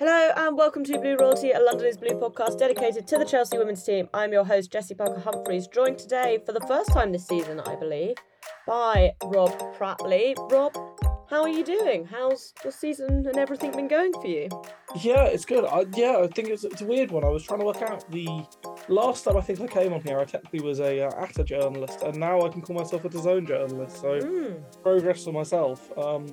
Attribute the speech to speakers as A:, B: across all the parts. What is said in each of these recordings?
A: Hello and welcome to Blue Royalty, a London is Blue podcast dedicated to the Chelsea women's team. I'm your host, Jessy Parker Humphreys, joined today for the first time this season, I believe, by Rob Pratley. Rob, how are you doing? How's the season and everything been going for you?
B: Yeah, it's good. I, yeah, I think it's, it's a weird one. I was trying to work out the last time I think I came on here, I technically was a uh, ATA journalist, and now I can call myself a design journalist. So
A: Mm,
B: progress for myself. Um,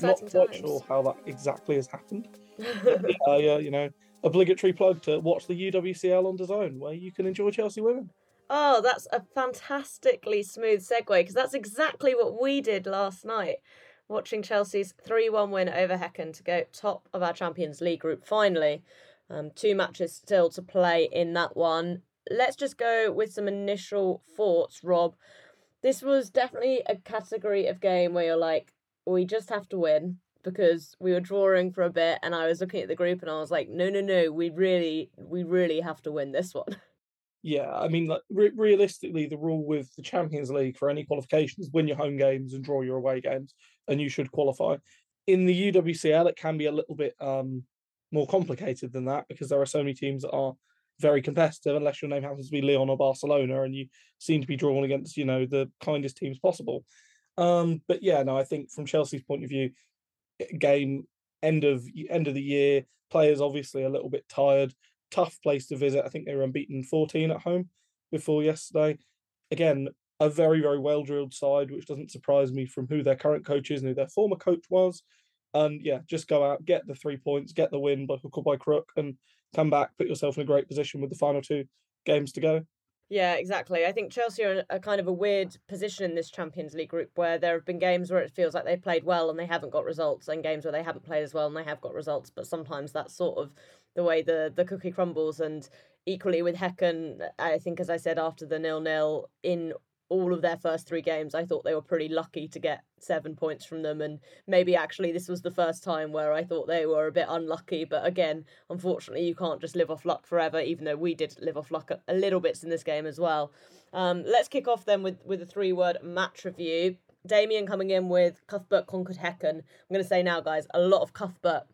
B: not quite
A: times.
B: sure how that exactly has happened. Uh, yeah, you know, obligatory plug to watch the UWCL on DAZN, where you can enjoy Chelsea women.
A: Oh, that's a fantastically smooth segue because that's exactly what we did last night, watching Chelsea's 3 1 win over Häcken to go top of our Champions League group finally. Um, two matches still to play in that one. Let's just go with some initial thoughts, Rob. This was definitely a category of game where you're like, we just have to win because we were drawing for a bit and I was looking at the group and I was like, no, no, no, we really, we really have to win this one.
B: Yeah, I mean, like re- realistically, the rule with the Champions League for any qualifications: win your home games and draw your away games, and you should qualify. In the UWCL, it can be a little bit um, more complicated than that because there are so many teams that are very competitive. Unless your name happens to be Lyon or Barcelona, and you seem to be drawn against, you know, the kindest teams possible. Um, but yeah, no, I think from Chelsea's point of view, game end of end of the year, players obviously a little bit tired tough place to visit. I think they were unbeaten 14 at home before yesterday. Again, a very, very well drilled side, which doesn't surprise me from who their current coach is and who their former coach was. And yeah, just go out, get the three points, get the win by hook or by crook, and come back, put yourself in a great position with the final two games to go.
A: Yeah, exactly. I think Chelsea are in a kind of a weird position in this Champions League group where there have been games where it feels like they've played well and they haven't got results, and games where they haven't played as well and they have got results. But sometimes that's sort of the way the, the cookie crumbles. And equally with Häcken, I think, as I said, after the nil nil in all of their first three games, I thought they were pretty lucky to get seven points from them. And maybe actually this was the first time where I thought they were a bit unlucky. But again, unfortunately, you can't just live off luck forever, even though we did live off luck a, little bits in this game as well. Um, let's kick off then with, with a three word match review. Damien coming in with Cuthbert conquered Häcken. I'm going to say now, guys, a lot of Cuthbert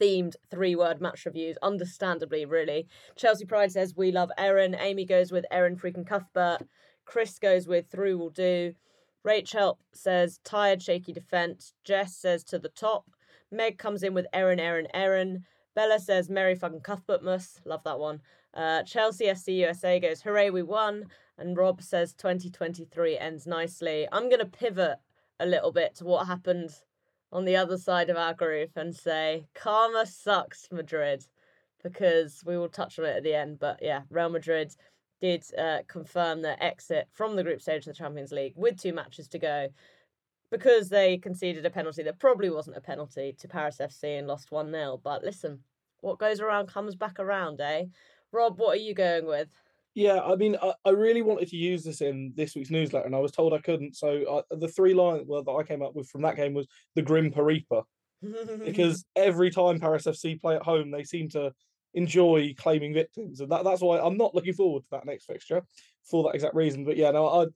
A: themed three word match reviews, understandably, really. Chelsea Pride says, We love Erin. Amy goes with Erin freaking Cuthbert. Chris goes with Through Will Do. Rachel says, Tired, shaky defence. Jess says, To the top. Meg comes in with Erin, Erin, Erin. Bella says, Merry fucking Cuthbert must. Love that one. Uh, Chelsea SC USA goes, Hooray, we won. And Rob says, 2023 ends nicely. I'm going to pivot a little bit to what happened on the other side of our group and say karma sucks Madrid because we will touch on it at the end. But yeah, Real Madrid did uh, confirm their exit from the group stage of the Champions League with two matches to go because they conceded a penalty that probably wasn't a penalty to Paris FC and lost 1 0. But listen, what goes around comes back around, eh? Rob, what are you going with?
B: Yeah, I mean, I, I really wanted to use this in this week's newsletter, and I was told I couldn't. So uh, the three lines well, that I came up with from that game was the Grim Paripa, because every time Paris FC play at home, they seem to enjoy claiming victims, and that, that's why I'm not looking forward to that next fixture for that exact reason. But yeah, no, I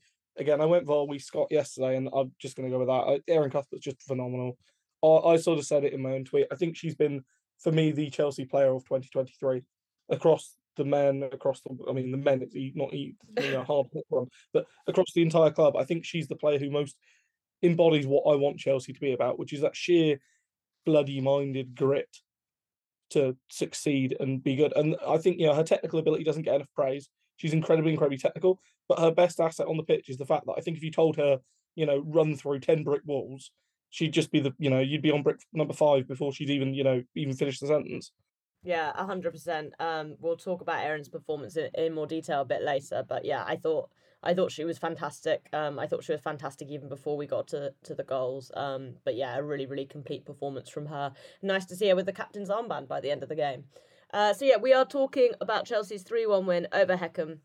B: again I went Volby Scott yesterday, and I'm just going to go with that. Erin Cuthbert's just phenomenal. I, I sort of said it in my own tweet. I think she's been for me the Chelsea player of 2023 across the men, across the I mean the men, it's not you know, hard hit one, but across the entire club. I think she's the player who most embodies what I want Chelsea to be about, which is that sheer bloody minded grit to succeed and be good. And I think you know her technical ability doesn't get enough praise. She's incredibly, incredibly technical, but her best asset on the pitch is the fact that I think if you told her, you know, run through ten brick walls, she'd just be the, you know, you'd be on brick number five before she'd even, you know, even finish the sentence.
A: Yeah, hundred percent. Um, we'll talk about Erin's performance in, in more detail a bit later. But yeah, I thought I thought she was fantastic. Um, I thought she was fantastic even before we got to to the goals. Um, but yeah, a really really complete performance from her. Nice to see her with the captain's armband by the end of the game. Uh, so yeah, we are talking about Chelsea's three one win over Häcken.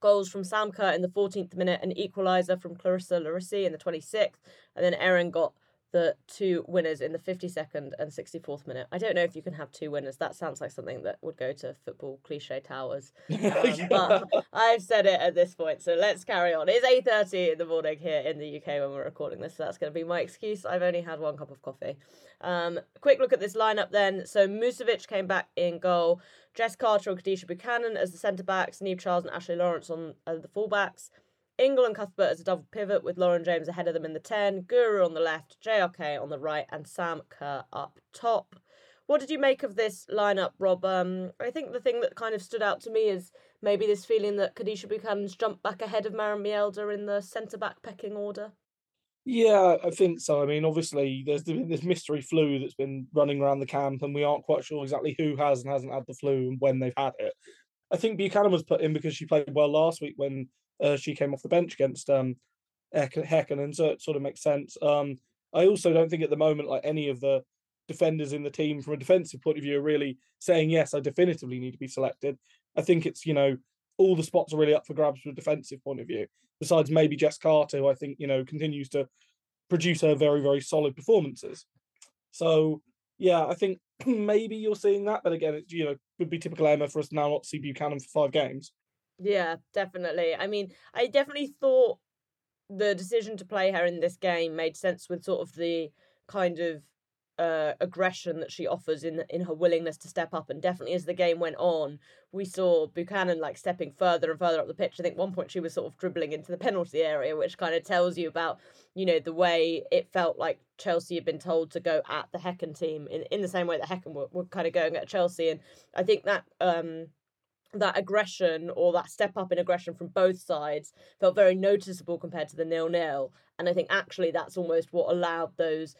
A: Goals from Sam Kerr in the 14th minute, an equaliser from Clarissa Larisey in the 26th, and then Erin got the two winners in the 52nd and 64th minute. I don't know if you can have two winners. That sounds like something that would go to football cliche towers. Um, yeah. But I've said it at this point, so let's carry on. It's 8.30 in the morning here in the UK when we're recording this, so that's going to be my excuse. I've only had one cup of coffee. Um, quick look at this lineup then. So Musovic came back in goal. Jess Carter and Kadeisha Buchanan as the centre-backs. Niamh Charles and Ashley Lawrence on uh, the full-backs. Ingle and Cuthbert as a double pivot with Lauren James ahead of them in the 10, Guro on the left, JRK on the right, and Sam Kerr up top. What did you make of this lineup, Rob? Um, I think the thing that kind of stood out to me is maybe this feeling that Kadeisha Buchanan's jumped back ahead of Maren Mjelde in the centre back pecking order.
B: Yeah, I think so. I mean, obviously, there's been this mystery flu that's been running around the camp, and we aren't quite sure exactly who has and hasn't had the flu and when they've had it. I think Buchanan was put in because she played well last week when uh, she came off the bench against um, and so it sort of makes sense. Um, I also don't think at the moment like any of the defenders in the team from a defensive point of view are really saying yes, I definitively need to be selected. I think it's you know all the spots are really up for grabs from a defensive point of view. Besides maybe Jess Carter, who I think you know continues to produce her very very solid performances. So yeah, I think maybe you're seeing that, but again, it you know would be typical Emma for us now not see Buchanan for five games.
A: Yeah, definitely. I mean, I definitely thought the decision to play her in this game made sense with sort of the kind of uh, aggression that she offers in in her willingness to step up. And definitely as the game went on, we saw Buchanan like stepping further and further up the pitch. I think one point she was sort of dribbling into the penalty area, which kind of tells you about you know the way it felt like Chelsea had been told to go at the Häcken team in in the same way that Häcken were, were kind of going at Chelsea. And I think that um that aggression or that step up in aggression from both sides felt very noticeable compared to the nil nil. And I think actually that's almost what allowed those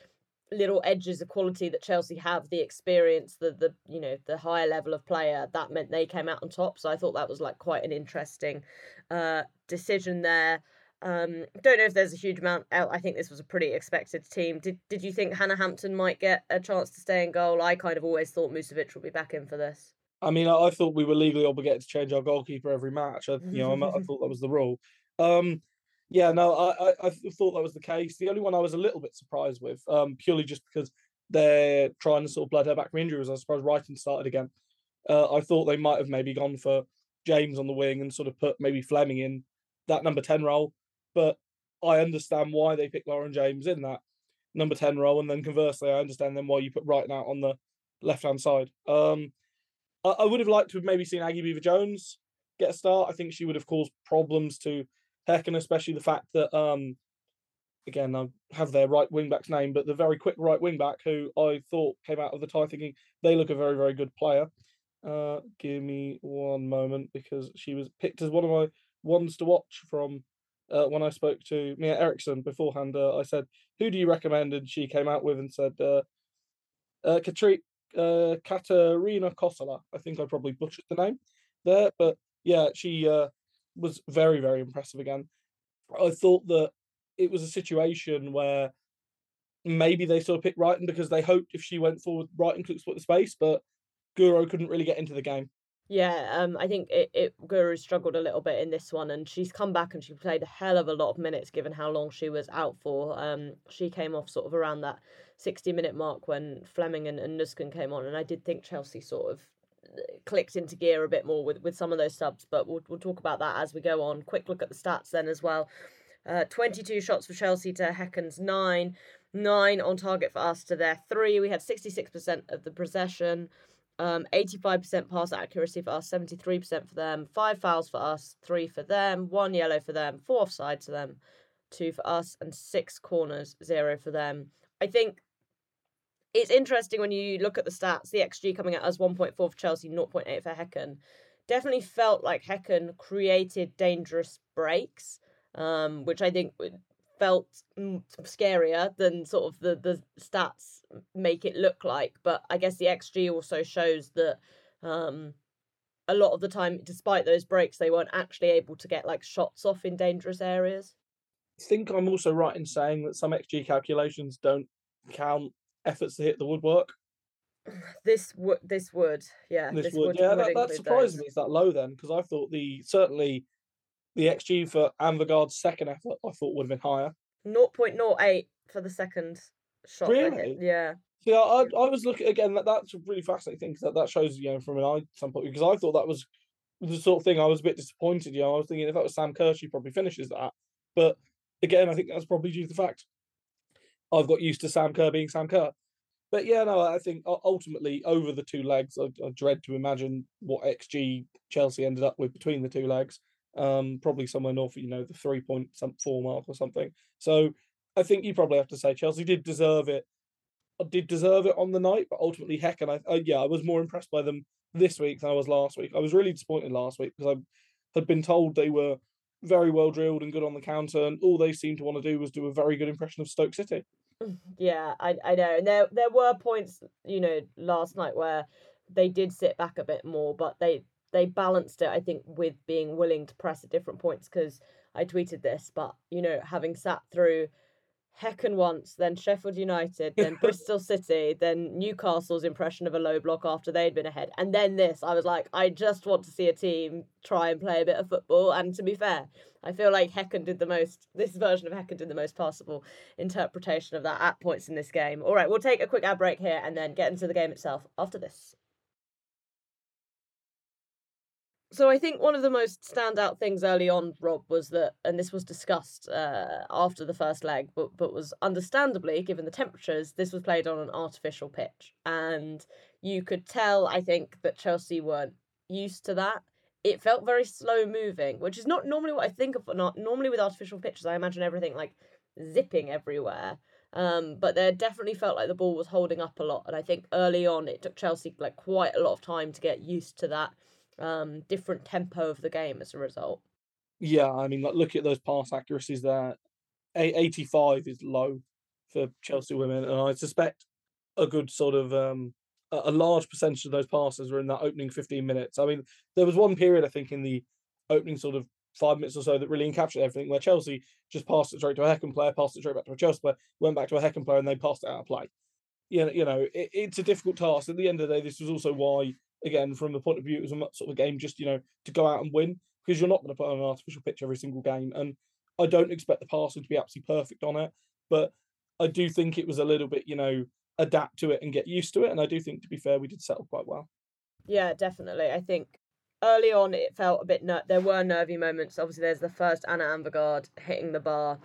A: little edges of quality that Chelsea have, the experience, the the you know the higher level of player that meant they came out on top. So I thought that was like quite an interesting uh, decision there. Um, don't know if there's a huge amount out. I think this was a pretty expected team. Did Did you think Hannah Hampton might get a chance to stay in goal? I kind of always thought Musovic would be back in for this.
B: I mean, I, I, thought we were legally obligated to change our goalkeeper every match. I, you know, I, I thought that was the rule. Um, yeah, no, I, I, thought that was the case. The only one I was a little bit surprised with, um, purely just because they're trying to sort of blood her back from injury, was I suppose Reiten started again. Uh, I thought they might have maybe gone for James on the wing and sort of put maybe Fleming in that number 10 role. But I understand why they picked Lauren James in that number 10 role. And then conversely, I understand then why you put Reiten out on the left hand side. Um, I, I would have liked to have maybe seen Aggie Beever Jones get a start. I think she would have caused problems to Häcken, especially the fact that um again I have their right wing back's name, but the very quick right wing back who I thought came out of the tie thinking they look a very, very good player. Uh give me one moment because she was picked as one of my ones to watch from uh, when I spoke to Mia Eriksson beforehand, uh, I said, "Who do you recommend?" And she came out with and said, uh, uh, Katri- uh, Katarina Kosola. I think I probably butchered the name there, but yeah, she uh, was very, very impressive again. I thought that it was a situation where maybe they sort of picked Reiten because they hoped if she went forward, Reiten could split the space, but Guro couldn't really get into the game.
A: Yeah, um, I think it, it Guro struggled a little bit in this one, and she's come back and she played a hell of a lot of minutes given how long she was out for. Um, she came off sort of around that 60 minute mark when Fleming and, and Nusken came on, and I did think Chelsea sort of uh, clicked into gear a bit more with, with some of those subs, but we'll, we'll talk about that as we go on. Quick look at the stats then as well. Uh, 22 shots for Chelsea to Häcken's 9, 9 on target for us to their 3. We had 66% of the possession. Um, 85% pass accuracy for us, 73% for them, five fouls for us, three for them, one yellow for them, four offside to them, two for us, and six corners, zero for them. I think it's interesting when you look at the stats, the XG coming at us 1.4 for Chelsea, 0.8 for Häcken. Definitely felt like Häcken created dangerous breaks, um, which I think felt scarier than sort of the, the stats make it look like. But I guess the XG also shows that um, a lot of the time, despite those breaks, they weren't actually able to get like shots off in dangerous areas.
B: I think I'm also right in saying that some XG calculations don't count efforts to hit the woodwork.
A: This would, this would, yeah,
B: this, this would, would, yeah. Would that, that surprised those. me. It's that low then, because I thought the certainly the XG for Anvegard's second effort I thought would have been higher.
A: 0.08 for the second shot.
B: Really?
A: Yeah.
B: I, I, I was looking again. That, that's a really fascinating thing because that, that shows you know from an eye standpoint. Because I thought that was the sort of thing I was a bit disappointed. You know, I was thinking if that was Sam Kerr, she probably finishes that. But again, I think that's probably due to the fact I've got used to Sam Kerr being Sam Kerr. But yeah, no, I think ultimately over the two legs, I, I dread to imagine what XG Chelsea ended up with between the two legs. Um, probably somewhere north, you know, the three point some four mark or something. So I think you probably have to say Chelsea did deserve it. uh, Did deserve it on the night, but ultimately, heck, and I, I yeah, I was more impressed by them this week than I was last week. I was really disappointed last week because I had been told they were very well drilled and good on the counter, and all they seemed to want to do was do a very good impression of Stoke City.
A: Mm, yeah, I I know. And there there were points, you know, last night where they did sit back a bit more, but they they balanced it, I think, with being willing to press at different points. Because I tweeted this, but you know, having sat through Häcken once, then Sheffield United, then Bristol City, then Newcastle's impression of a low block after they'd been ahead, and then this, I was like, I just want to see a team try and play a bit of football. And to be fair, I feel like Häcken did the most. This version of Häcken did the most possible interpretation of that at points in this game. All right, we'll take a quick ad break here and then get into the game itself after this. So I think one of the most standout things early on, Rob, was that, and this was discussed uh, after the first leg, but but was understandably, given the temperatures, this was played on an artificial pitch, and you could tell, I think, that Chelsea weren't used to that. It felt very slow moving, which is not normally what I think of. Not normally with artificial pitches, I imagine everything like zipping everywhere. Um, but there definitely felt like the ball was holding up a lot, and I think early on it took Chelsea like quite a lot of time to get used to that um different tempo of the game as a result.
B: Yeah, I mean, like look at those pass accuracies there. A- 85 is low for Chelsea women, and I suspect a good sort of um a large percentage of those passes were in that opening 15 minutes. I mean, there was one period I think in the opening sort of five minutes or so that really encapsulated everything, where Chelsea just passed it straight to a Häcken player, passed it straight back to a Chelsea player, went back to a Häcken player, and they passed it out of play. You know, you know, it, it's a difficult task. At the end of the day, this was also why, again, from the point of view, it was a sort of a game just you know to go out and win because you're not going to put on an artificial pitch every single game, and I don't expect the passing to be absolutely perfect on it, but I do think it was a little bit, you know, adapt to it and get used to it, and I do think, to be fair, we did settle quite well.
A: Yeah, definitely. I think early on it felt a bit ner- there were nervy moments. Obviously, there's the first Anna Anvegard hitting the bar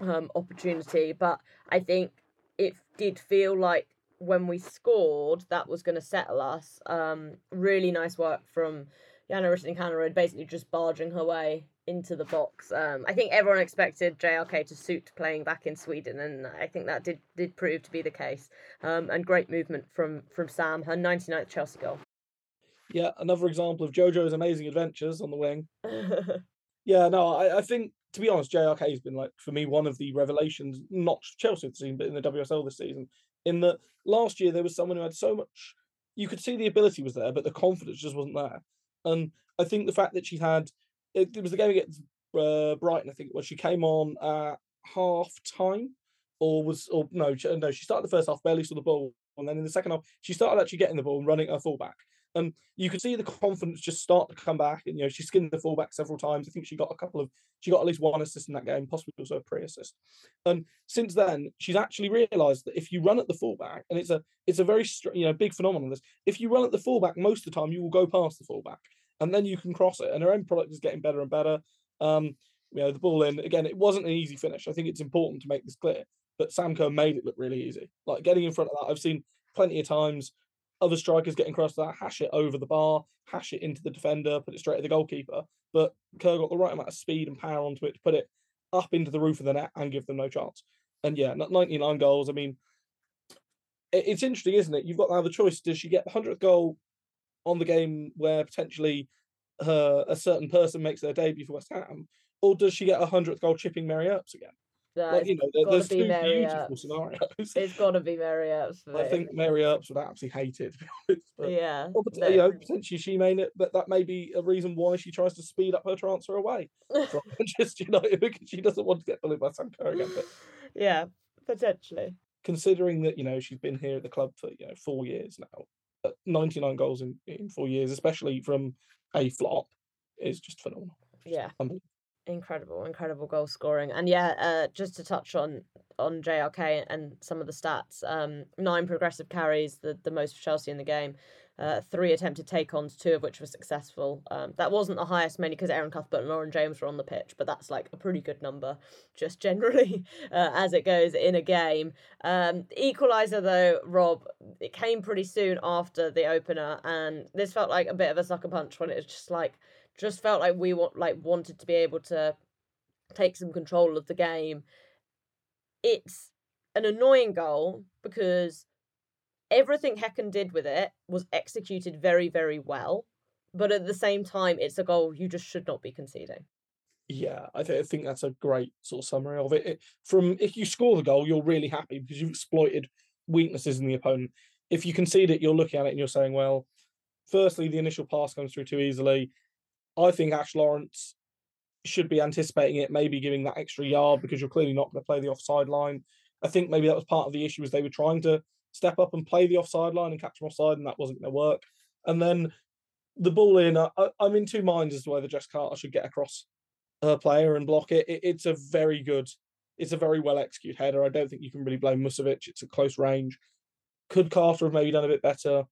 A: um, opportunity, but I think it did feel like when we scored, that was going to settle us. Um, really nice work from Jana Rytting Kaneryd, basically just barging her way into the box. Um, I think everyone expected JRK to suit playing back in Sweden, and I think that did did prove to be the case. Um, and great movement from from Sam, her 99th Chelsea goal.
B: Yeah, another example of JoJo's amazing adventures on the wing. Yeah, no, I, I think to be honest, JRK has been like for me one of the revelations, not Chelsea this season, but in the WSL this season. In that last year there was someone who had so much, you could see the ability was there, but the confidence just wasn't there. And I think the fact that she had, it, it was the game against uh, Brighton, I think, where she came on at half time, or was or no, she- no, she started the first half barely saw the ball, and then in the second half she started actually getting the ball and running her fullback. And you could see the confidence just start to come back. And you know, she skinned the fullback several times. I think she got a couple of she got at least one assist in that game, possibly also a pre-assist. And since then, she's actually realised that if you run at the fullback, and it's a it's a very you know big phenomenon. This if you run at the fullback, most of the time you will go past the fullback, and then you can cross it. And her end product is getting better and better. Um, you know, the ball in again. It wasn't an easy finish. I think it's important to make this clear. But Sam Kerr made it look really easy. Like getting in front of that, I've seen plenty of times other strikers getting across that, hash it over the bar, hash it into the defender, put it straight at the goalkeeper. But Kerr got the right amount of speed and power onto it to put it up into the roof of the net and give them no chance. And yeah, 99 goals. I mean, it's interesting, isn't it? You've got now the choice. Does she get the 100th goal on the game where potentially her, a certain person makes their debut for West Ham? Or does she get a 100th goal chipping Mary Earps again? Like,
A: it's
B: you know, there- there's
A: be
B: two
A: Mary
B: beautiful scenarios.
A: It's got to be Mary Earps.
B: I think Mary Earps would absolutely hate it, to be honest. But
A: yeah.
B: or
A: no.
B: you know, potentially she may not, but that may be a reason why she tries to speed up her transfer away from Manchester United because she doesn't want to get bullied by Kerr again. But
A: yeah, potentially.
B: considering that you know she's been here at the club for you know four years now, uh, 99 goals in, in four years, especially from a flop, is just phenomenal.
A: Yeah.
B: Unbelievable.
A: Incredible, incredible goal scoring, and yeah, uh, just to touch on on JRK and some of the stats, um, nine progressive carries, the the most for Chelsea in the game. Uh, three attempted take-ons, two of which were successful. Um, that wasn't the highest, mainly because Erin Cuthbert and Lauren James were on the pitch, but that's like a pretty good number, just generally uh, as it goes in a game. Um, equalizer though, Rob, it came pretty soon after the opener, and this felt like a bit of a sucker punch when it was just like, just felt like we want like wanted to be able to take some control of the game. It's an annoying goal because everything Häcken did with it was executed very, very well. But at the same time, it's a goal you just should not be conceding.
B: Yeah, I, th- I think that's a great sort of summary of it. it. From if you score the goal, you're really happy because you've exploited weaknesses in the opponent. If you concede it, you're looking at it and you're saying, well, firstly, the initial pass comes through too easily. I think Ash Lawrence should be anticipating it, maybe giving that extra yard because you're clearly not going to play the offside line. I think maybe that was part of the issue was they were trying to step up and play the offside line and catch them offside, and that wasn't going to work. And then the ball in, I, am in two minds as to whether Jess Carter should get across her player and block it. it. It's a very good, it's a very well executed header. I don't think you can really blame Musovic. It's a close range. Could Carter have maybe done a bit better?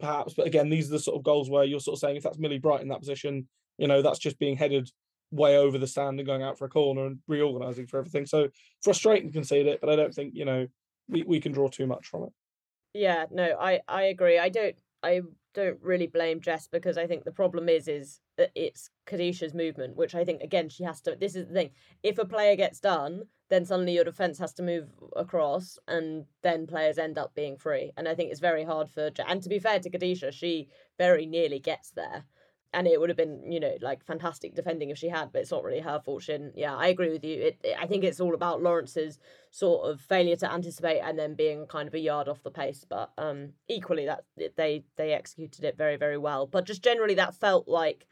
B: Perhaps, but again, these are the sort of goals where you're sort of saying if that's Millie Bright in that position, you know, that's just being headed way over the stand and going out for a corner and reorganizing for everything. So frustrating to concede it, but I don't think, you know, we, we can draw too much from it.
A: Yeah, no, I I agree. I don't I don't really blame Jess because I think the problem is is that it's Kadeisha's movement, which I think again she has to. This is the thing: if a player gets done, then suddenly your defense has to move across, and then players end up being free. And I think it's very hard for. And to be fair to Kadisha, she very nearly gets there and it would have been you know like fantastic defending if she had but it's not really her she yeah i agree with you. It, it, i think it's all about lawrence's sort of failure to anticipate and then being kind of a yard off the pace but um equally that they they executed it very very well. But just generally that felt like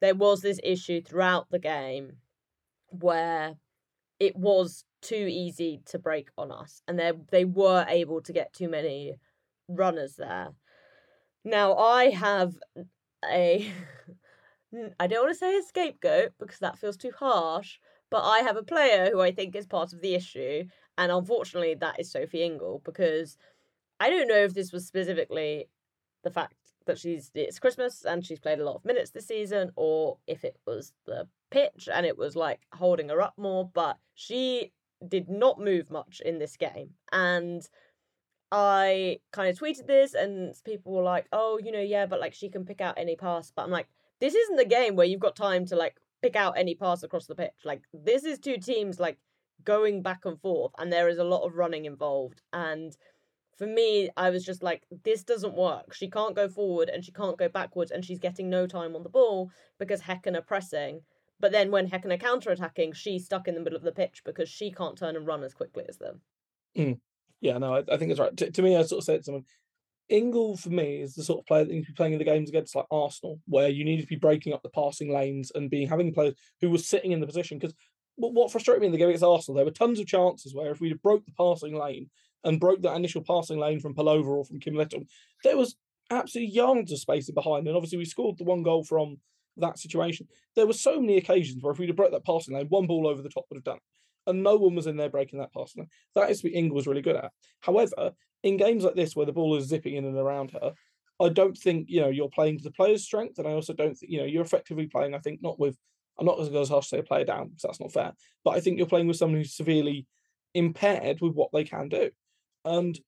A: there was this issue throughout the game where it was too easy to break on us and they they were able to get too many runners there. Now I have a I don't want to say a scapegoat because that feels too harsh, but I have a player who I think is part of the issue, and unfortunately that is Sophie Ingle because I don't know if this was specifically the fact that she's it's Christmas and she's played a lot of minutes this season, or if it was the pitch and it was like holding her up more, but she did not move much in this game. And I kind of tweeted this, and people were like, "Oh, you know, yeah, but like she can pick out any pass." But I'm like, this isn't a game where you've got time to like pick out any pass across the pitch. Like this is two teams like going back and forth, and there is a lot of running involved. And for me, I was just like, this doesn't work. She can't go forward and she can't go backwards, and she's getting no time on the ball because Häcken are pressing. But then when Häcken are counter attacking, she's stuck in the middle of the pitch because she can't turn and run as quickly as them.
B: Mm. Yeah, no, I, I think it's right. T- to me, I sort of said to someone, Ingle for me is the sort of player that needs to be playing in the games against like Arsenal, where you need to be breaking up the passing lanes and being having players who were sitting in the position. Because what, frustrated me in the game against Arsenal, there were tons of chances where if we broke the passing lane and broke that initial passing lane from Pelova or from Kim Little, there was absolutely yards of space in behind. And obviously, we scored the one goal from that situation. There were so many occasions where if we'd have broke that passing lane, one ball over the top would have done it and no one was in there breaking that pass. That is what Ingle was really good at. However, in games like this where the ball is zipping in and around her, I don't think you know you're playing to the player's strength, and I also don't think you know you're effectively playing. I think not with. I'm not as harsh to say a player down because that's not fair. But I think you're playing with someone who's severely impaired with what they can do, and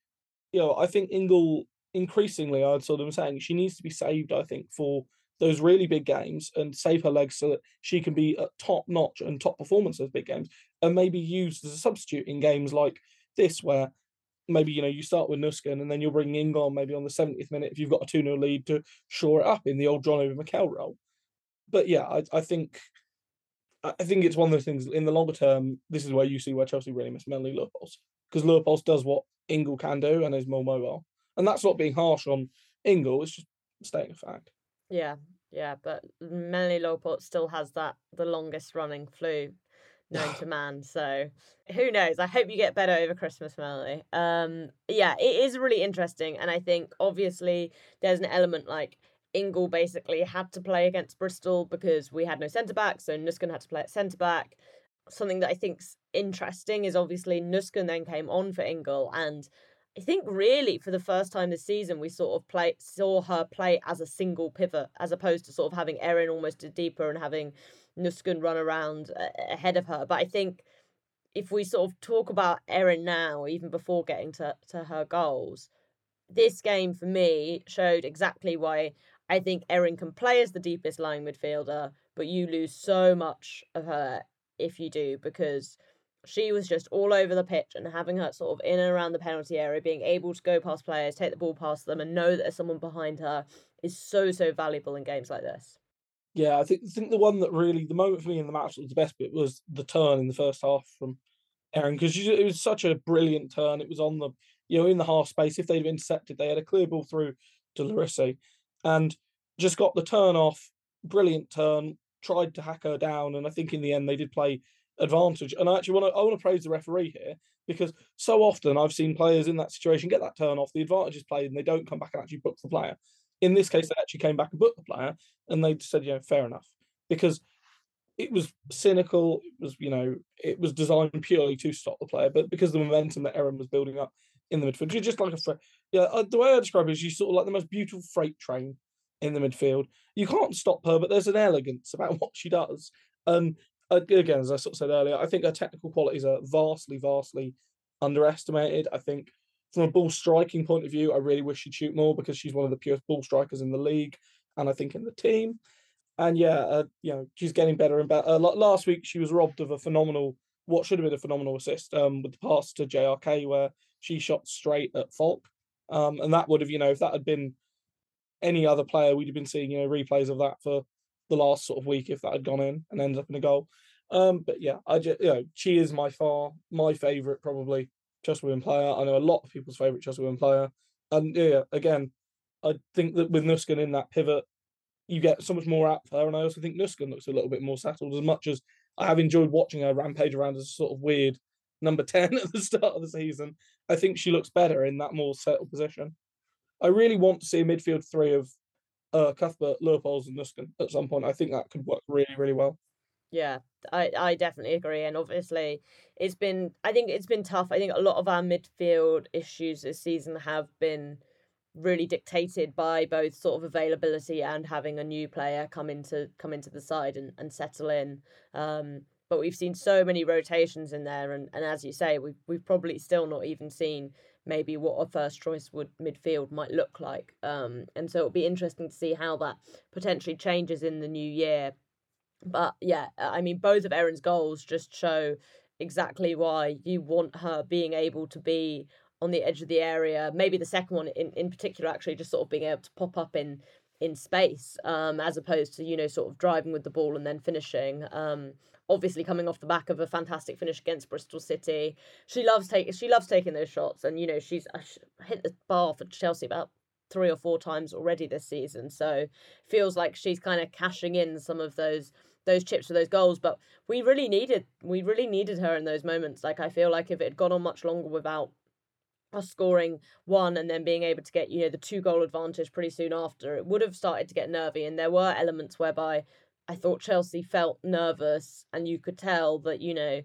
B: you know I think Ingle increasingly I'd sort of saying she needs to be saved. I think for those really big games and save her legs so that she can be at top notch and top performance those big games and maybe used as a substitute in games like this where maybe you know you start with Nusken and then you're bringing Ingle maybe on the 70th minute if you've got a 2 0 lead to shore it up in the old John Obi Mikel role. But yeah, I, I think I think it's one of those things in the longer term, this is where you see where Chelsea really miss Melanie Leupolz. Because Leupolz does what Ingle can do and is more mobile. And that's not being harsh on Ingle, it's just stating a fact.
A: Yeah, yeah, but Melanie Leupolz still has that the longest running flu known to man. So who knows? I hope you get better over Christmas, Melanie. Um, yeah, it is really interesting, and I think obviously there's an element like Ingle basically had to play against Bristol because we had no centre back, so Nusken had to play at centre back. Something that I think's interesting is obviously Nusken then came on for Ingle, and I think really for the first time this season we sort of play saw her play as a single pivot as opposed to sort of having Erin almost a deeper and having Nusken run around uh, ahead of her. But I think if we sort of talk about Erin now, even before getting to, to her goals, this game for me showed exactly why I think Erin can play as the deepest line midfielder, but you lose so much of her if you do because she was just all over the pitch and having her sort of in and around the penalty area, being able to go past players, take the ball past them, and know that there's someone behind her is so so valuable in games like this.
B: Yeah, I think I think the one that really the moment for me in the match was the best bit was the turn in the first half from Erin because it was such a brilliant turn. It was on the you know in the half space. If they'd intercepted, they had a clear ball through to Larisey, and just got the turn off, brilliant turn, tried to hack her down, and I think in the end they did play advantage. And I actually want to I want to praise the referee here because so often I've seen players in that situation get that turn off, the advantage is played, and they don't come back and actually book the player. In this case, they actually came back and booked the player, and they said, know, fair enough, because it was cynical. It was, you know, it was designed purely to stop the player, but because the momentum that Erin was building up in the midfield, you're just like a, yeah. Uh, the way I describe it is, you sort of like the most beautiful freight train in the midfield. You can't stop her, but there's an elegance about what she does. And again, as I sort of said earlier, I think her technical qualities are vastly, vastly underestimated. I think from a ball striking point of view, I really wish she'd shoot more because she's one of the purest ball strikers in the league, and I think in the team. And yeah, uh, you know, she's getting better and better. Uh, last week, she was robbed of a phenomenal, what should have been a phenomenal assist um, with the pass to JRK, where she shot straight at Falk. Um, and that would have, you know, if that had been any other player, we'd have been seeing you know replays of that for the last sort of week if that had gone in and ended up in a goal. Um, but yeah, I just you know she is my far my favourite probably Chelsea women player. I know a lot of people's favourite Chelsea women player, and yeah, again, I think that with Nusken in that pivot, you get so much more out of her, and I also think Nusken looks a little bit more settled. As much as I have enjoyed watching her rampage around as a sort of weird number ten at the start of the season, I think she looks better in that more settled position. I really want to see a midfield three of uh, Cuthbert, Leupolz, and Nusken at some point. I think that could work really, really well.
A: Yeah, I, I definitely agree. And obviously, it's been, I think it's been tough. I think a lot of our midfield issues this season have been really dictated by both sort of availability and having a new player come into come into the side and, and settle in. Um, but we've seen so many rotations in there, and, and as you say, we've we've probably still not even seen maybe what a first choice would midfield might look like. Um, and so it'll be interesting to see how that potentially changes in the new year. But yeah, I mean, both of Erin's goals just show exactly why you want her being able to be on the edge of the area. Maybe the second one in, in particular, actually, just sort of being able to pop up in in space, um, as opposed to you know sort of driving with the ball and then finishing. Um, obviously coming off the back of a fantastic finish against Bristol City. She loves taking she loves taking those shots, and you know she's uh, hit the bar for Chelsea about three or four times already this season. So feels like she's kind of cashing in some of those those chips for those goals. But we really needed we really needed her in those moments. Like I feel like if it had gone on much longer without us scoring one and then being able to get you know the two goal advantage pretty soon after, it would have started to get nervy. And there were elements whereby I thought Chelsea felt nervous, and you could tell that, you know,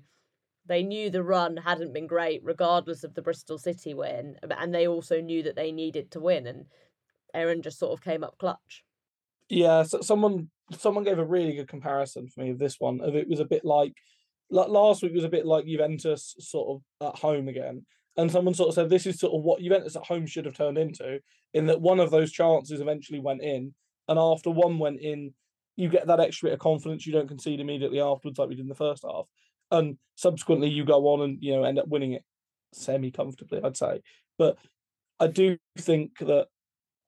A: they knew the run hadn't been great, regardless of the Bristol City win. And they also knew that they needed to win. And Erin just sort of came up clutch.
B: Yeah, so someone someone gave a really good comparison for me of this one. Of it was a bit like last week was a bit like Juventus sort of at home again. And someone sort of said this is sort of what Juventus at home should have turned into, in that one of those chances eventually went in, and after one went in, you get that extra bit of confidence. You don't concede immediately afterwards like we did in the first half, and subsequently you go on and you know end up winning it semi comfortably, I'd say. But I do think that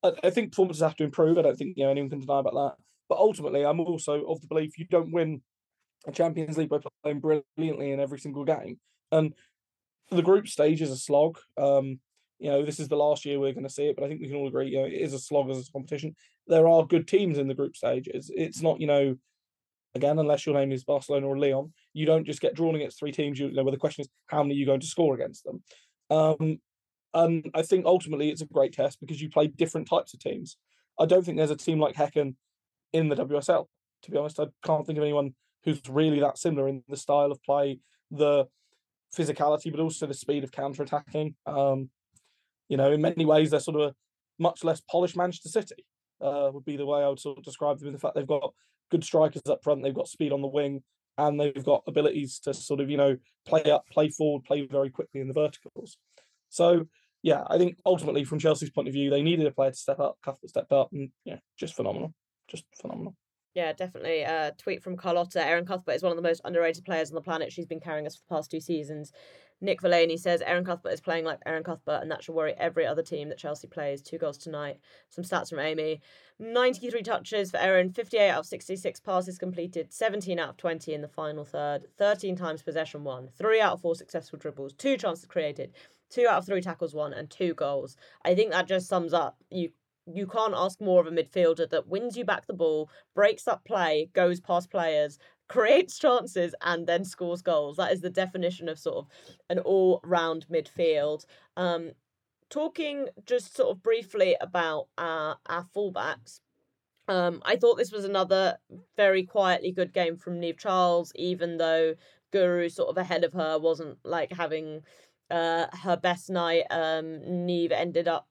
B: I, I think performances have to improve. I don't think you know anyone can deny about that. But ultimately, I'm also of the belief you don't win a Champions League by playing brilliantly in every single game. And the group stage is a slog. Um, you know, this is the last year we're going to see it, but I think we can all agree, you know, it is a slog as a competition. There are good teams in the group stage. It's, it's not, you know, again, unless your name is Barcelona or Lyon, you don't just get drawn against three teams. You, you know, where the question is, how many are you going to score against them? Um, and I think ultimately it's a great test because you play different types of teams. I don't think there's a team like Häcken in the WSL. To be honest, I can't think of anyone who's really that similar in the style of play, the physicality, but also the speed of counter attacking. Um, you know, in many ways, they're sort of a much less polished Manchester City. Uh, would be the way I would sort of describe them. In the fact they've got good strikers up front, they've got speed on the wing, and they've got abilities to sort of you know play up, play forward, play very quickly in the verticals. So yeah, I think ultimately from Chelsea's point of view, they needed a player to step up. Cuthbert stepped up, and yeah, just phenomenal, just phenomenal.
A: Yeah, definitely. A uh, tweet from Carlotta. Erin Cuthbert is one of the most underrated players on the planet. She's been carrying us for the past two seasons. Nick Verlaney says Erin Cuthbert is playing like Erin Cuthbert, and that should worry every other team that Chelsea plays. Two goals tonight. Some stats from Amy 93 touches for Erin, 58 out of 66 passes completed, 17 out of 20 in the final third, 13 times possession won, 3 out of 4 successful dribbles, 2 chances created, 2 out of 3 tackles won, and 2 goals. I think that just sums up you you can't ask more of a midfielder that wins you back the ball, breaks up play, goes past players, creates chances and then scores goals. That is the definition of sort of an all round midfield. Um, talking just sort of briefly about our, our fullbacks. Um, I thought this was another very quietly good game from Niamh Charles, even though Guro sort of ahead of her wasn't like having uh, her best night. Um, Niamh ended up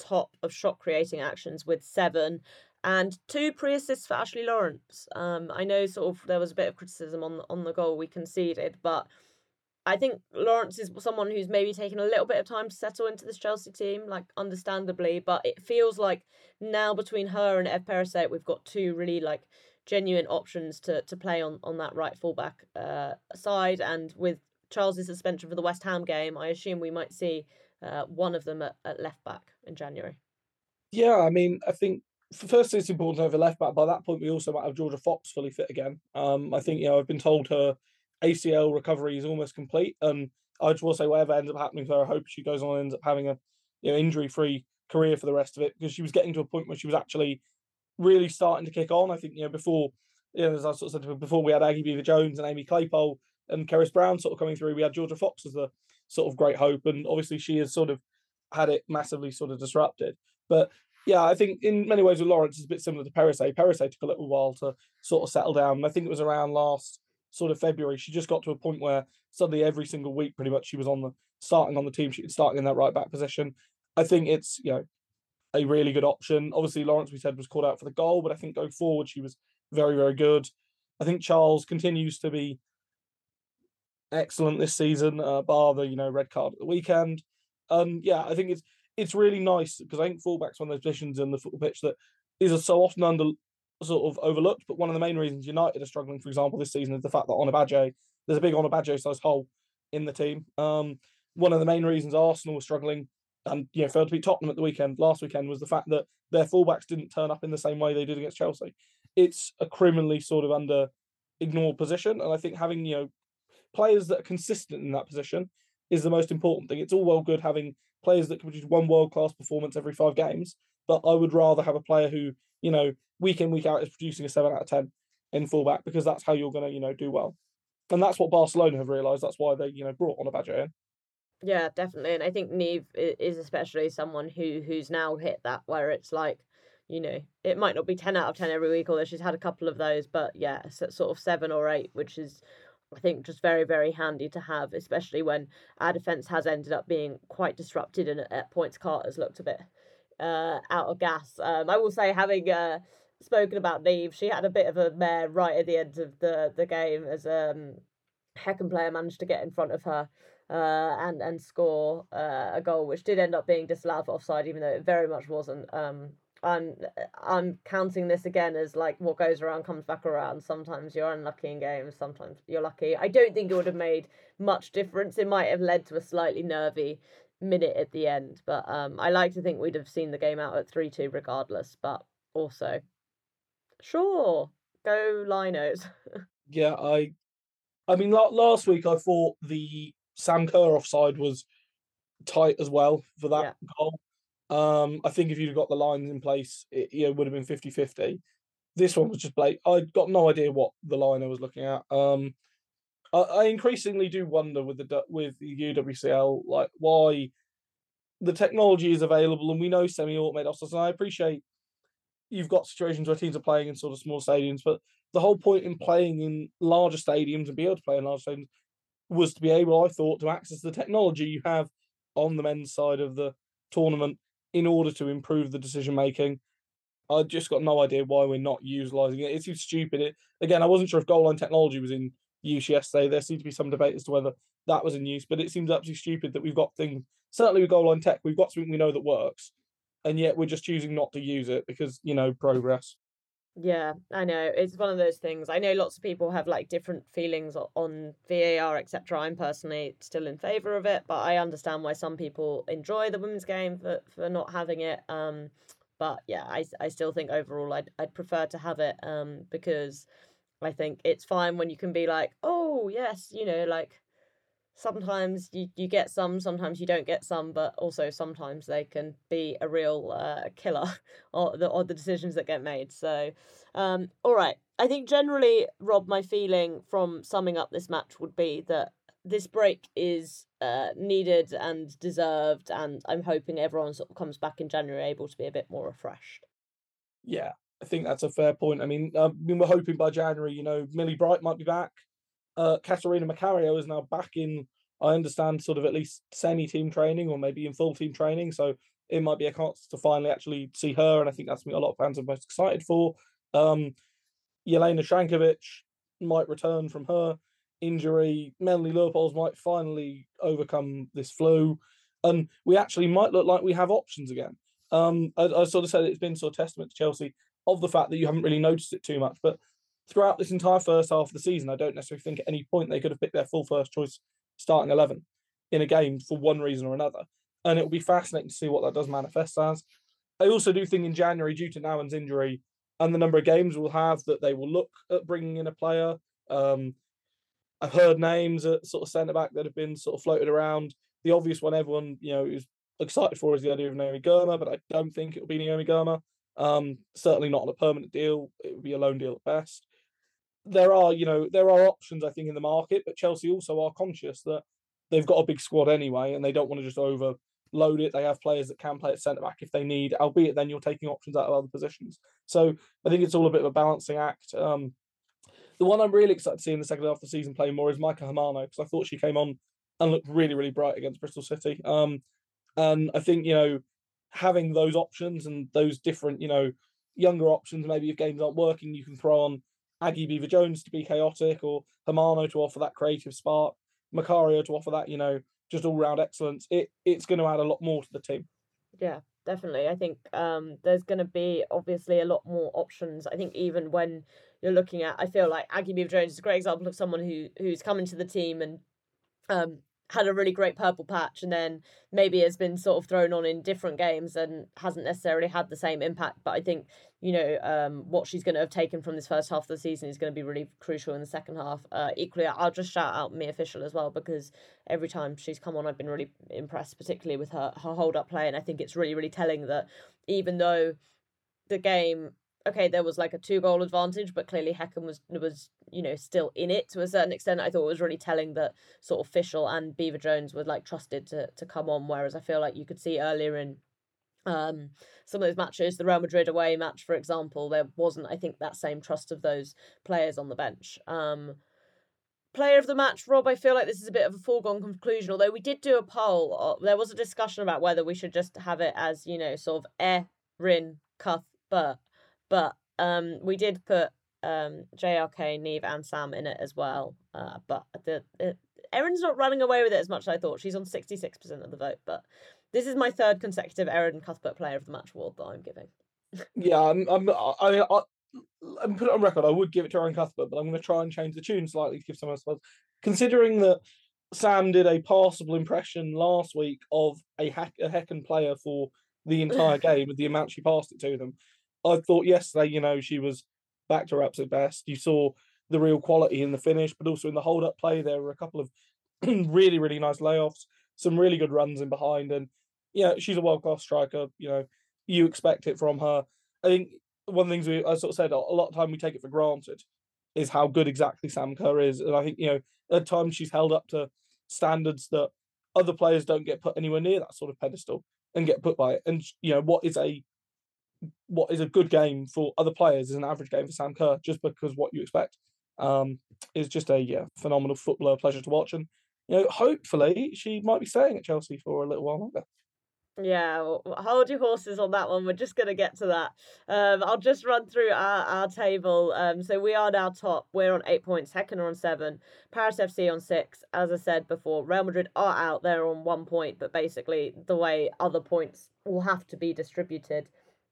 A: top of shot creating actions with seven and two pre-assists for Ashley Lawrence. Um, I know sort of there was a bit of criticism on on the goal we conceded, but I think Lawrence is someone who's maybe taken a little bit of time to settle into this Chelsea team, like understandably, but it feels like now between her and Eve Perisset, we've got two really like genuine options to to play on on that right fullback uh, side, and with Charles's suspension for the West Ham game, I assume we might see uh, one of them at, at left back in January.
B: Yeah, I mean, I think firstly, it's important to have a left back. By that point, we also might have Jorja Fox fully fit again. Um, I think you know I've been told her ACL recovery is almost complete, and I just will say whatever ends up happening to her, I hope she goes on and ends up having a you know injury free career for the rest of it because she was getting to a point where she was actually really starting to kick on. I think you know before you know as I sort of said before we had Aggie Beever Jones and Amy Claypole and Kerys Brown sort of coming through, we had Jorja Fox as the sort of great hope, and obviously she has sort of had it massively sort of disrupted. But yeah, I think in many ways with Lawrence it's a bit similar to Perisset. Perisset took a little while to sort of settle down. I think it was around last sort of February. She just got to a point where suddenly every single week, pretty much, she was on the starting on the team sheet, starting in that right back position. I think it's you know a really good option. Obviously, Lawrence we said was called out for the goal, but I think going forward she was very very good. I think Charles continues to be excellent this season, uh, bar the you know red card at the weekend. Um, yeah, I think it's it's really nice because I think fullback's one of those positions in the football pitch that is so often under sort of overlooked. But one of the main reasons United are struggling, for example, this season is the fact that Ona Batlle, there's a big Ona Batlle size hole in the team. Um, one of the main reasons Arsenal were struggling and you know failed to beat Tottenham at the weekend last weekend was the fact that their fullbacks didn't turn up in the same way they did against Chelsea. It's a criminally sort of under ignored position, and I think having you know players that are consistent in that position is the most important thing. It's all well good having players that can produce one world class performance every five games, but I would rather have a player who, you know, week in, week out is producing a seven out of 10 in fullback because that's how you're going to, you know, do well. And that's what Barcelona have realised. That's why they, you know, brought Ona Batlle in.
A: Yeah, definitely. And I think Niamh is especially someone who who's now hit that where it's like, you know, it might not be 10 out of 10 every week, although she's had a couple of those, but yeah, sort of seven or eight, which is I think just very, very handy to have, especially when our defence has ended up being quite disrupted and at points Carter's looked a bit uh, out of gas. Um, I will say, having uh, spoken about Niamh, she had a bit of a mare right at the end of the, the game as um, Häcken player managed to get in front of her uh, and and score uh, a goal, which did end up being disallowed for offside, even though it very much wasn't. Um, I'm I'm counting this again as like what goes around comes back around. Sometimes you're unlucky in games, sometimes you're lucky. I don't think it would have made much difference. It might have led to a slightly nervy minute at the end, but um, I like to think we'd have seen the game out at three two regardless. But also, sure, go Linos.
B: yeah, I, I mean, last week I thought the Sam Kerr offside was tight as well for that yeah. goal. Um, I think if you'd got the lines in place, it would have been 50 50. This one was just like I got no idea what the line I was looking at. Um, I, I increasingly do wonder with the with the UWCL like why the technology is available and we know semi-automated offsides. And I appreciate you've got situations where teams are playing in sort of small stadiums, but the whole point in playing in larger stadiums and be able to play in large stadiums was to be able, I thought, to access the technology you have on the men's side of the tournament in order to improve the decision making. I just got no idea why we're not utilizing it. It seems stupid. It, again, I wasn't sure if goal line technology was in use yesterday. There seemed to be some debate as to whether that was in use, but it seems absolutely stupid that we've got things. Certainly, with goal line tech, we've got something we know that works, and yet we're just choosing not to use it because you know progress.
A: Yeah, I know. It's one of those things. I know lots of people have like different feelings on VAR, etc. I'm personally still in favour of it, but I understand why some people enjoy the women's game for, for not having it. Um, but yeah, I, I still think overall I'd I'd prefer to have it um because I think it's fine when you can be like, oh yes, you know, like sometimes you, you get some, sometimes you don't get some, but also sometimes they can be a real uh, killer or the or the decisions that get made. So, um, all right, I think generally, Rob, my feeling from summing up this match would be that this break is uh, needed and deserved, and I'm hoping everyone sort of comes back in January able to be a bit more refreshed.
B: Yeah, I think that's a fair point. I mean, I mean we're hoping by January, you know, Millie Bright might be back. Uh, Catarina Macario is now back in, I understand, sort of at least semi team training or maybe in full team training. So it might be a chance to finally actually see her. And I think that's what a lot of fans are most excited for. Um, Jelena Čanković might return from her injury. Melanie Leupolz might finally overcome this flu. And we actually might look like we have options again. Um, I, I sort of said it's been sort of testament to Chelsea of the fact that you haven't really noticed it too much. But throughout this entire first half of the season, I don't necessarily think at any point they could have picked their full first choice starting 11 in a game for one reason or another. And it will be fascinating to see what that does manifest as. I also do think in January, due to Nouwen's injury and the number of games we'll have, that they will look at bringing in a player. Um, I've heard names at sort of centre back that have been sort of floated around. The obvious one everyone, you know, is excited for is the idea of Naomi Girma, but I don't think it will be Naomi Girma. Um, certainly not on a permanent deal. It would be a loan deal at best. There are, you know, there are options I think in the market, but Chelsea also are conscious that they've got a big squad anyway, and they don't want to just overload it. They have players that can play at centre back if they need, albeit then you're taking options out of other positions. So I think it's all a bit of a balancing act. Um, the one I'm really excited to see in the second half of the season playing more is Maika Hamano because I thought she came on and looked really, really bright against Bristol City. Um, and I think you know having those options and those different, you know, younger options. Maybe if games aren't working, you can throw on Aggie Beever Jones to be chaotic, or Hamano to offer that creative spark, Macario to offer that, you know, just all round excellence. It it's going to add a lot more to the team.
A: Yeah, definitely. I think um, there's going to be obviously a lot more options. I think even when you're looking at, I feel like Aggie Beever Jones is a great example of someone who who's come into the team and um, had a really great purple patch and then maybe has been sort of thrown on in different games and hasn't necessarily had the same impact. But I think, you know, um, what she's going to have taken from this first half of the season is going to be really crucial in the second half. Uh, equally, I'll just shout out Mia Fishel as well because every time she's come on, I've been really impressed, particularly with her, her hold up play. And I think it's really, really telling that even though the game okay, there was like a two goal advantage, but clearly Häcken was was you know still in it to a certain extent. I thought it was really telling that sort of Fishel and Beever Jones were like trusted to to come on, whereas I feel like you could see earlier in um some of those matches, the Real Madrid away match, for example, there wasn't I think that same trust of those players on the bench. Um Player of the match, Rob, I feel like this is a bit of a foregone conclusion. Although we did do a poll, uh, there was a discussion about whether we should just have it as, you know, sort of Erin Cuthbert but um, we did put um, JRK, Niamh, and Sam in it as well. Uh, but the, the Erin's not running away with it as much as I thought. She's on sixty six percent of the vote. But this is my third consecutive Erin Cuthbert Player of the Match award that I'm giving.
B: yeah, I'm. I'm. I mean, I, I'm put it on record. I would give it to Erin Cuthbert, but I'm going to try and change the tune slightly to give someone else. Considering that Sam did a passable impression last week of a hack a Häcken player for the entire game with the amount she passed it to them. I thought yesterday, you know, she was back to her absolute best. You saw the real quality in the finish, but also in the hold up play. There were a couple of really, really nice layoffs, some really good runs in behind. And yeah, she's a world class striker. You know, you expect it from her. I think one of the things we, I sort of said, a lot of time we take it for granted is how good exactly Sam Kerr is. And I think, you know, at times she's held up to standards that other players don't get put anywhere near that sort of pedestal and get put by it. And, you know, what is a what is a good game for other players is an average game for Sam Kerr, just because what you expect. Um, is just a yeah, phenomenal footballer, pleasure to watch, and you know, hopefully she might be staying at Chelsea for a little while longer.
A: Yeah, well, hold your horses on that one. We're just going to get to that. Um, I'll just run through our, our table. Um, so we are now top. We're on eight points. Häcken are on seven. Paris FC on six. As I said before, Real Madrid are out. They're on one point, but basically the way other points will have to be distributed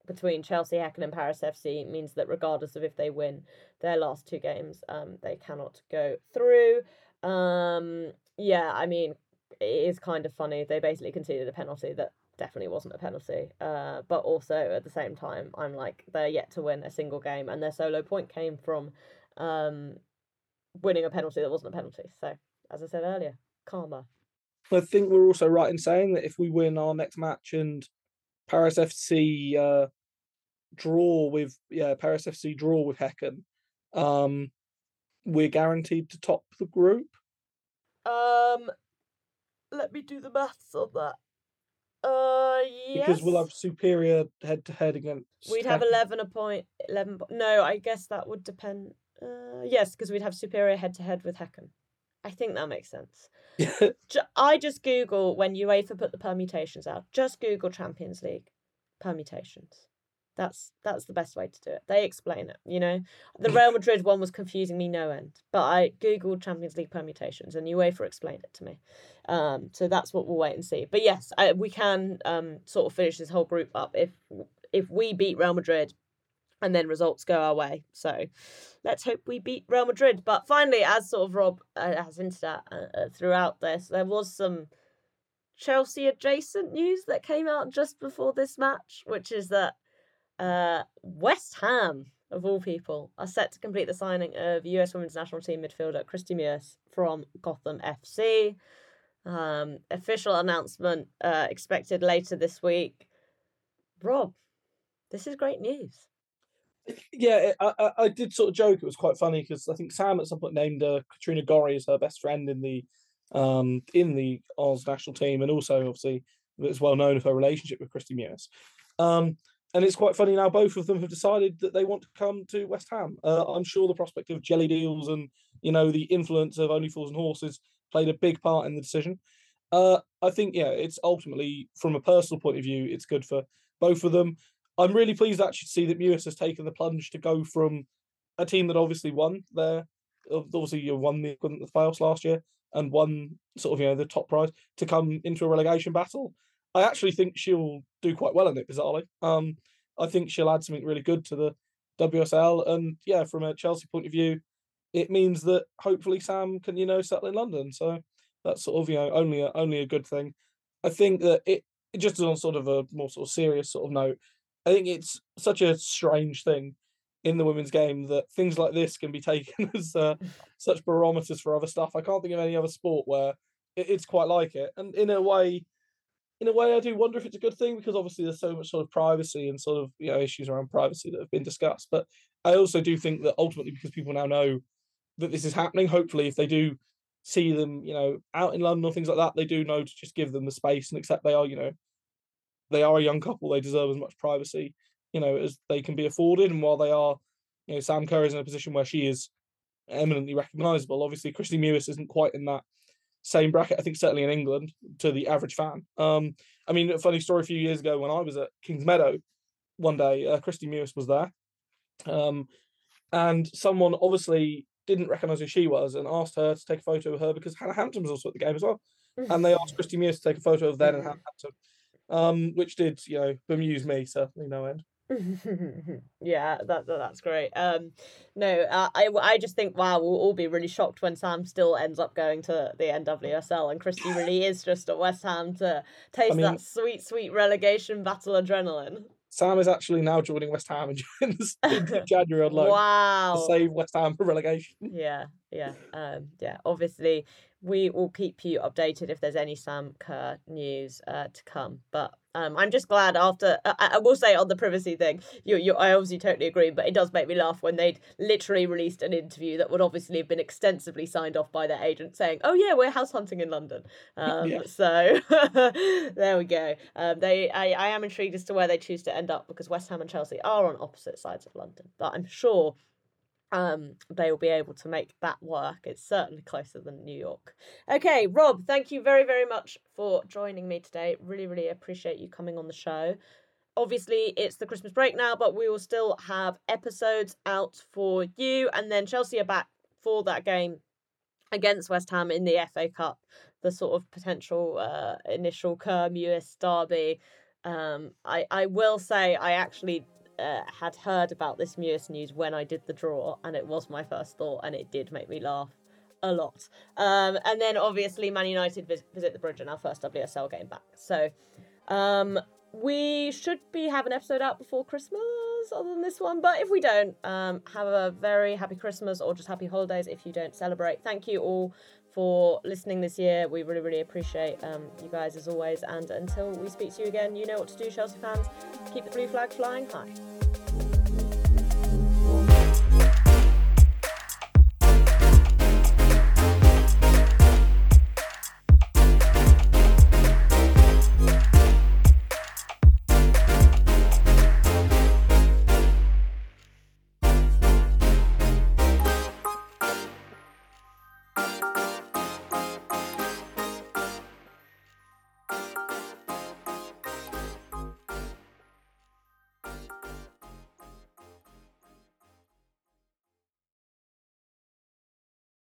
A: between Chelsea, Häcken, and Paris FC means that regardless of if they win their last two games, um, they cannot go through. Um, yeah, I mean, it is kind of funny. They basically conceded a penalty that definitely wasn't a penalty. Uh, but also at the same time, I'm like they're yet to win a single game, and their solo point came from um, winning a penalty that wasn't a penalty. So as I said earlier, karma.
B: I think we're also right in saying that if we win our next match and Paris FC uh, draw with yeah Paris FC draw with Häcken, um, we're guaranteed to top the group.
A: Um, let me do the maths on that. Uh, yes.
B: Because we'll have superior head to head against.
A: We'd have eleven a point. point, eleven. No, I guess that would depend. Uh, yes, because we'd have superior head to head with Häcken. I think that makes sense. I just Google when UEFA put the permutations out. Just Google Champions League permutations. That's that's the best way to do it. They explain it, you know. The Real Madrid one was confusing me no end, but I googled Champions League permutations and UEFA explained it to me. Um, so that's what we'll wait and see. But yes, I, we can um sort of finish this whole group up if if we beat Real Madrid, and then results go our way. So let's hope we beat Real Madrid. But finally, as sort of Rob uh, has hinted at uh, uh throughout this, there was some Chelsea adjacent news that came out just before this match, which is that uh, West Ham, of all people, are set to complete the signing of US Women's National Team midfielder Kristie Mewis from Gotham FC. Um, official announcement uh, expected later this week. Rob, this is great news.
B: Yeah, I, I, did sort of joke. It was quite funny because I think Sam at some point named uh, Katrina Gorry as her best friend in the um in the Oz national team, and also obviously it's well known of her relationship with Christy Mewis. Um, and it's quite funny now. Both of them have decided that they want to come to West Ham. Uh, I'm sure the prospect of jelly deals and you know the influence of Only Fools and Horses played a big part in the decision. Uh, I think yeah, it's ultimately from a personal point of view, it's good for both of them. I'm really pleased actually to see that Mewis has taken the plunge to go from a team that obviously won there, obviously you won the, the playoffs last year and won sort of you know the top prize to come into a relegation battle. I actually think she'll do quite well in it, bizarrely. Um, I think she'll add something really good to the WSL. And yeah, from a Chelsea point of view, it means that hopefully Sam can, you know, settle in London. So that's sort of, you know, only a, only a good thing. I think that it, it just on sort of a more sort of serious sort of note, I think it's such a strange thing in the women's game that things like this can be taken as uh, such barometers for other stuff. I can't think of any other sport where it, it's quite like it. And in a way, in a way, I do wonder if it's a good thing because obviously there's so much sort of privacy and sort of you know issues around privacy that have been discussed. But I also do think that ultimately, because people now know that this is happening, hopefully, if they do see them, you know, out in London or things like that, they do know to just give them the space and accept they are, you know, they are a young couple. They deserve as much privacy, you know, as they can be afforded. And while they are, you know, Sam Kerr is in a position where she is eminently recognisable. Obviously, Kristie Mewis isn't quite in that same bracket, I think certainly in England to the average fan. Um, I mean, a funny story a few years ago when I was at Kingsmeadow, one day uh, Kristie Mewis was there, um, and someone obviously didn't recognise who she was and asked her to take a photo of her because Hannah Hampton was also at the game as well, and they asked Kristie Mewis to take a photo of them and Hannah Hampton, um, which did you know bemuse me certainly no end.
A: yeah, that, that that's great. Um, no, uh, I I just think wow, we'll all be really shocked when Sam still ends up going to the NWSL and Kristie really is just at West Ham to taste I mean, that sweet sweet relegation battle adrenaline.
B: Sam is actually now joining West Ham in January on loan. Wow! To save West Ham from relegation.
A: Yeah, yeah, um, yeah. Obviously, we will keep you updated if there's any Sam Kerr news uh, to come. But Um, I'm just glad after. I, I, will say on the privacy thing, you, you, I obviously totally agree, but it does make me laugh when they'd literally released an interview that would obviously have been extensively signed off by their agent saying, "Oh yeah, we're house hunting in London." Um. So there we go. Um, they, I, I am intrigued as to where they choose to end up because West Ham and Chelsea are on opposite sides of London, but I'm sure um, they will be able to make that work. It's certainly closer than New York. Okay, Rob, thank you very, very much for joining me today. Really, really appreciate you coming on the show. Obviously, it's the Christmas break now, but we will still have episodes out for you. And then Chelsea are back for that game against West Ham in the FA Cup, the sort of potential uh, initial Kerr US derby. Um, I, I will say I actually uh, had heard about this Mewis news when I did the draw, and it was my first thought, and it did make me laugh a lot. Um, and then obviously Man United visit, visit the bridge in our first WSL game back. So um, we should be having an episode out before Christmas, other than this one. But if we don't, um, have a very happy Christmas or just happy holidays if you don't celebrate. Thank you all for listening this year. We really, really appreciate um, you guys as always. And until we speak to you again, you know what to do, Chelsea fans. Keep the blue flag flying high.